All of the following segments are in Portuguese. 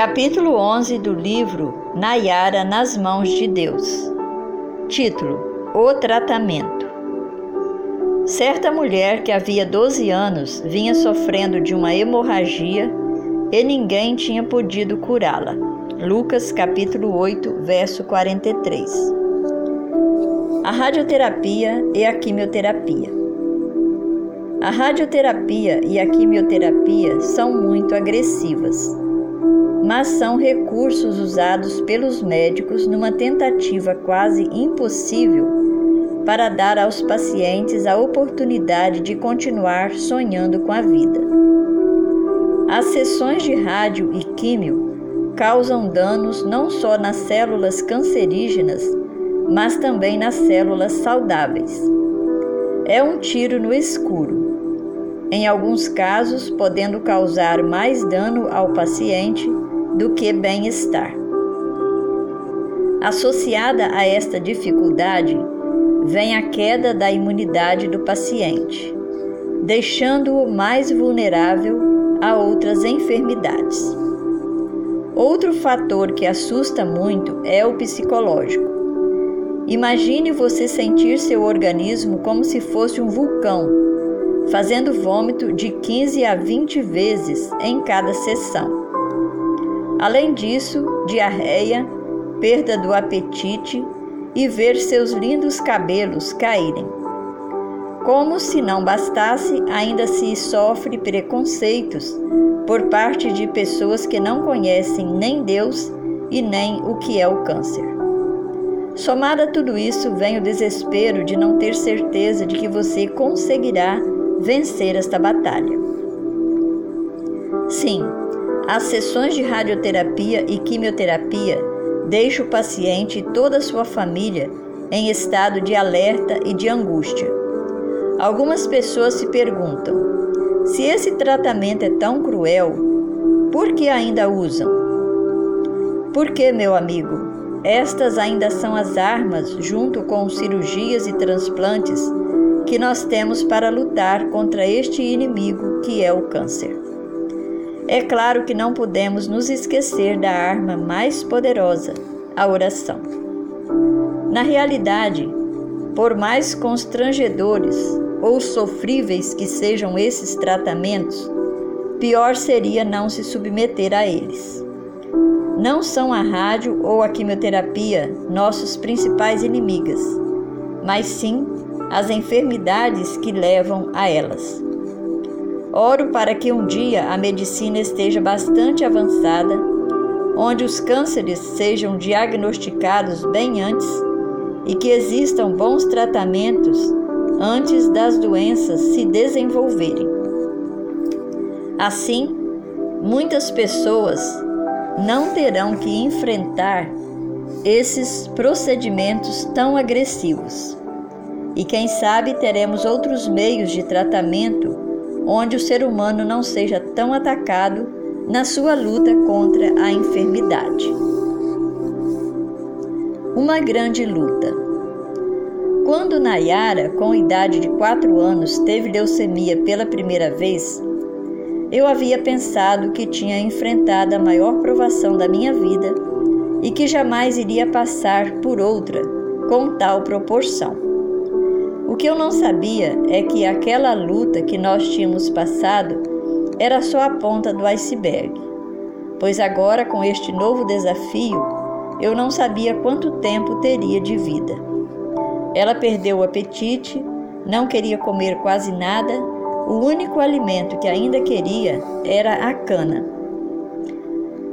Capítulo 11 do livro Nayara nas mãos de Deus. Título: O tratamento. Certa mulher que havia 12 anos vinha sofrendo de uma hemorragia e ninguém tinha podido curá-la. Lucas capítulo 8, verso 43. A radioterapia e a quimioterapia. A radioterapia e a quimioterapia são muito agressivas mas são recursos usados pelos médicos numa tentativa quase impossível para dar aos pacientes a oportunidade de continuar sonhando com a vida. As sessões de rádio e químio causam danos não só nas células cancerígenas, mas também nas células saudáveis. É um tiro no escuro. Em alguns casos, podendo causar mais dano ao paciente do que bem-estar. Associada a esta dificuldade, vem a queda da imunidade do paciente, deixando-o mais vulnerável a outras enfermidades. Outro fator que assusta muito é o psicológico. Imagine você sentir seu organismo como se fosse um vulcão, fazendo vômito de 15 a 20 vezes em cada sessão. Além disso, diarreia, perda do apetite e ver seus lindos cabelos caírem. Como se não bastasse, ainda se sofre preconceitos por parte de pessoas que não conhecem nem Deus e nem o que é o câncer. Somado a tudo isso, vem o desespero de não ter certeza de que você conseguirá vencer esta batalha. Sim, as sessões de radioterapia e quimioterapia deixam o paciente e toda a sua família em estado de alerta e de angústia. Algumas pessoas se perguntam: se esse tratamento é tão cruel, por que ainda usam? Porque, meu amigo, estas ainda são as armas, junto com cirurgias e transplantes, que nós temos para lutar contra este inimigo que é o câncer. É claro que não podemos nos esquecer da arma mais poderosa, a oração. Na realidade, por mais constrangedores ou sofríveis que sejam esses tratamentos, pior seria não se submeter a eles. Não são a rádio ou a quimioterapia nossos principais inimigas, mas sim as enfermidades que levam a elas. Oro para que um dia a medicina esteja bastante avançada, onde os cânceres sejam diagnosticados bem antes e que existam bons tratamentos antes das doenças se desenvolverem. Assim, muitas pessoas não terão que enfrentar esses procedimentos tão agressivos. E quem sabe teremos outros meios de tratamento onde o ser humano não seja tão atacado na sua luta contra a enfermidade. Uma grande luta. Quando Nayara, com idade de 4 anos, teve leucemia pela primeira vez, eu havia pensado que tinha enfrentado a maior provação da minha vida e que jamais iria passar por outra com tal proporção. O que eu não sabia é que aquela luta que nós tínhamos passado era só a ponta do iceberg, pois agora, com este novo desafio, eu não sabia quanto tempo teria de vida. Ela perdeu o apetite, não queria comer quase nada, o único alimento que ainda queria era a cana.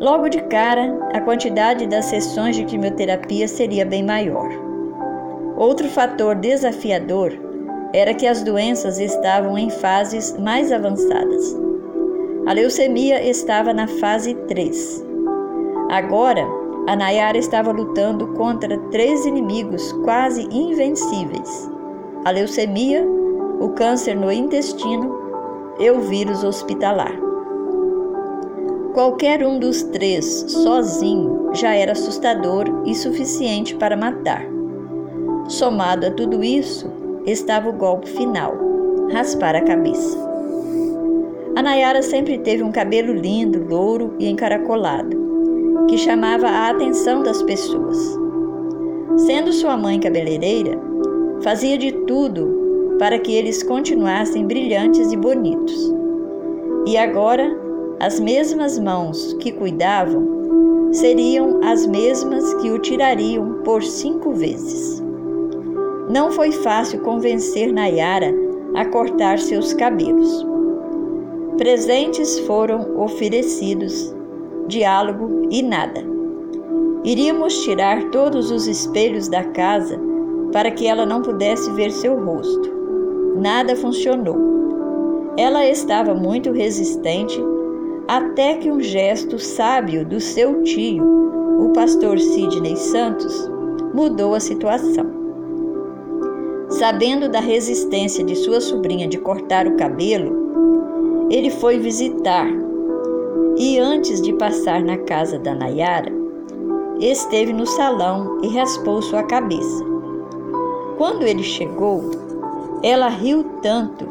Logo de cara, a quantidade das sessões de quimioterapia seria bem maior. Outro fator desafiador era que as doenças estavam em fases mais avançadas. A leucemia estava na fase 3. Agora, a Nayara estava lutando contra três inimigos quase invencíveis: a leucemia, o câncer no intestino e o vírus hospitalar. Qualquer um dos três sozinho já era assustador e suficiente para matar. Somado a tudo isso, estava o golpe final: raspar a cabeça. A Nayara sempre teve um cabelo lindo, louro e encaracolado. que chamava a atenção das pessoas. Sendo sua mãe cabeleireira, fazia de tudo para que eles continuassem brilhantes e bonitos. E agora, as mesmas mãos que cuidavam seriam as mesmas que o tirariam por cinco vezes. Não foi fácil convencer Nayara a cortar seus cabelos. Presentes foram oferecidos, diálogo e nada. Iríamos tirar todos os espelhos da casa para que ela não pudesse ver seu rosto. Nada funcionou. Ela estava muito resistente até que um gesto sábio do seu tio, o pastor Sidney Santos, mudou a situação. Sabendo da resistência de sua sobrinha de cortar o cabelo, ele foi visitar e, antes de passar na casa da Nayara, esteve no salão e raspou sua cabeça. Quando ele chegou, ela riu tanto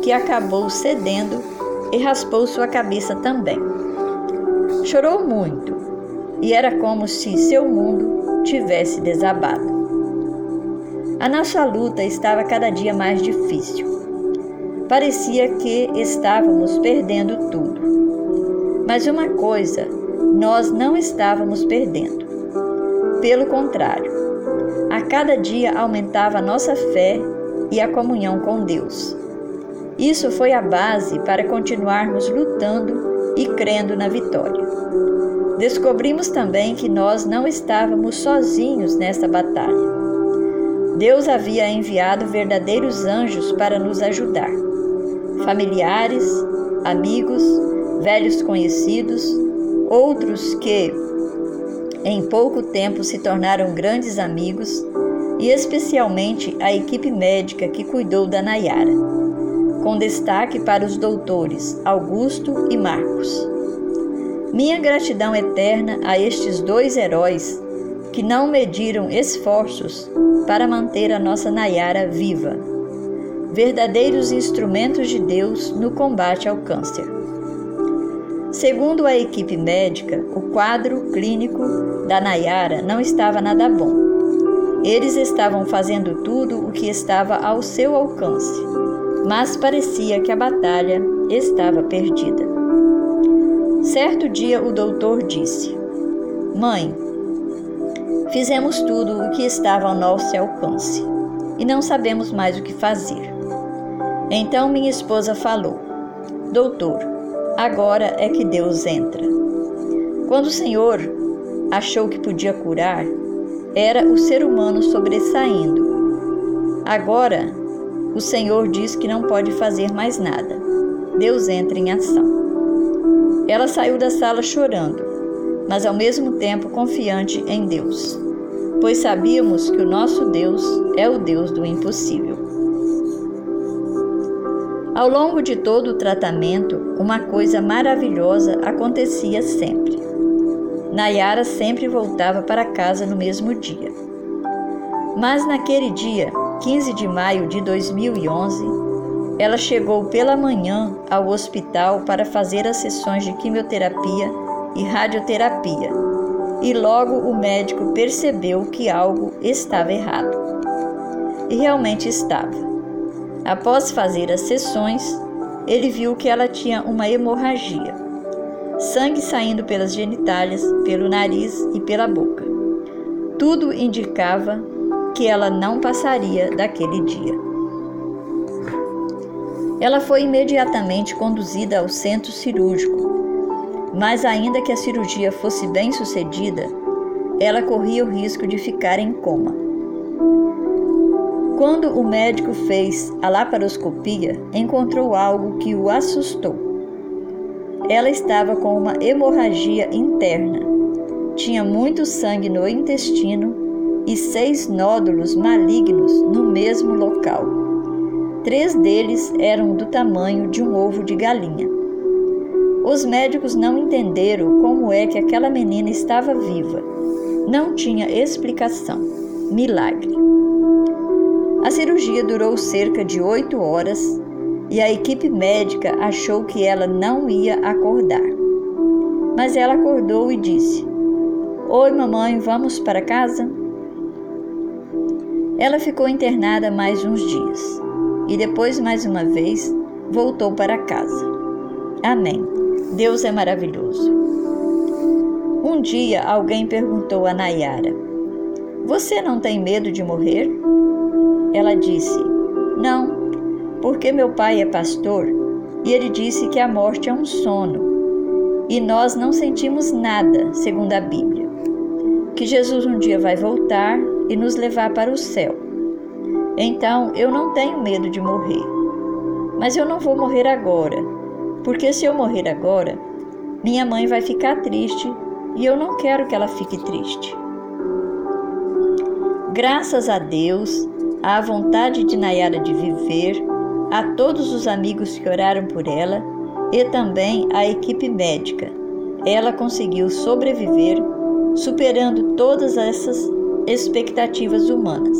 que acabou cedendo e raspou sua cabeça também. Chorou muito e era como se seu mundo tivesse desabado. A nossa luta estava cada dia mais difícil. Parecia que estávamos perdendo tudo. Mas uma coisa nós não estávamos perdendo. Pelo contrário, a cada dia aumentava a nossa fé e a comunhão com Deus. Isso foi a base para continuarmos lutando e crendo na vitória. Descobrimos também que nós não estávamos sozinhos nessa batalha. Deus havia enviado verdadeiros anjos para nos ajudar. Familiares, amigos, velhos conhecidos, outros que em pouco tempo se tornaram grandes amigos, e especialmente a equipe médica que cuidou da Nayara, com destaque para os doutores Augusto e Marcos. Minha gratidão eterna a estes dois heróis que não mediram esforços para manter a nossa Nayara viva. Verdadeiros instrumentos de Deus no combate ao câncer. Segundo a equipe médica, o quadro clínico da Nayara não estava nada bom. Eles estavam fazendo tudo o que estava ao seu alcance, mas parecia que a batalha estava perdida. Certo dia, o doutor disse: Mãe, Fizemos tudo o que estava ao nosso alcance e não sabemos mais o que fazer. Então minha esposa falou: Doutor, agora é que Deus entra. Quando o Senhor achou que podia curar, era o ser humano sobressaindo. Agora, o Senhor diz que não pode fazer mais nada. Deus entra em ação. Ela saiu da sala chorando, mas ao mesmo tempo confiante em Deus pois sabíamos que o nosso Deus é o Deus do impossível. Ao longo de todo o tratamento, uma coisa maravilhosa acontecia sempre. Nayara sempre voltava para casa no mesmo dia. Mas naquele dia, 15 de maio de 2011, ela chegou pela manhã ao hospital para fazer as sessões de quimioterapia e radioterapia e logo o médico percebeu que algo estava errado. E realmente estava. Após fazer as sessões, ele viu que ela tinha uma hemorragia, sangue saindo pelas genitálias, pelo nariz e pela boca. Tudo indicava que ela não passaria daquele dia. Ela foi imediatamente conduzida ao centro cirúrgico, mas ainda que a cirurgia fosse bem sucedida, ela corria o risco de ficar em coma. Quando o médico fez a laparoscopia, encontrou algo que o assustou. Ela estava com uma hemorragia interna. Tinha muito sangue no intestino e seis nódulos malignos no mesmo local. Três deles eram do tamanho de um ovo de galinha. Os médicos não entenderam como é que aquela menina estava viva. Não tinha explicação. Milagre. A cirurgia durou cerca de oito horas e a equipe médica achou que ela não ia acordar. Mas ela acordou e disse: Oi, mamãe, vamos para casa? Ela ficou internada mais uns dias e depois, mais uma vez, voltou para casa. Amém. Deus é maravilhoso. Um dia alguém perguntou a Nayara: Você não tem medo de morrer? Ela disse: Não, porque meu pai é pastor e ele disse que a morte é um sono e nós não sentimos nada, segundo a Bíblia. Que Jesus um dia vai voltar e nos levar para o céu. Então eu não tenho medo de morrer. Mas eu não vou morrer agora, porque se eu morrer agora, minha mãe vai ficar triste e eu não quero que ela fique triste. Graças a Deus, à vontade de Nayara de viver, a todos os amigos que oraram por ela e também à equipe médica, ela conseguiu sobreviver, superando todas essas expectativas humanas.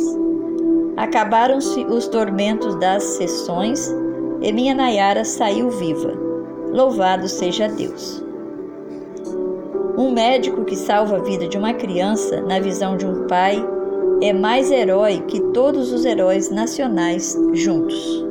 Acabaram-se os tormentos das sessões e minha Nayara saiu viva. Louvado seja Deus. Um médico que salva a vida de uma criança, na visão de um pai, é mais herói que todos os heróis nacionais juntos.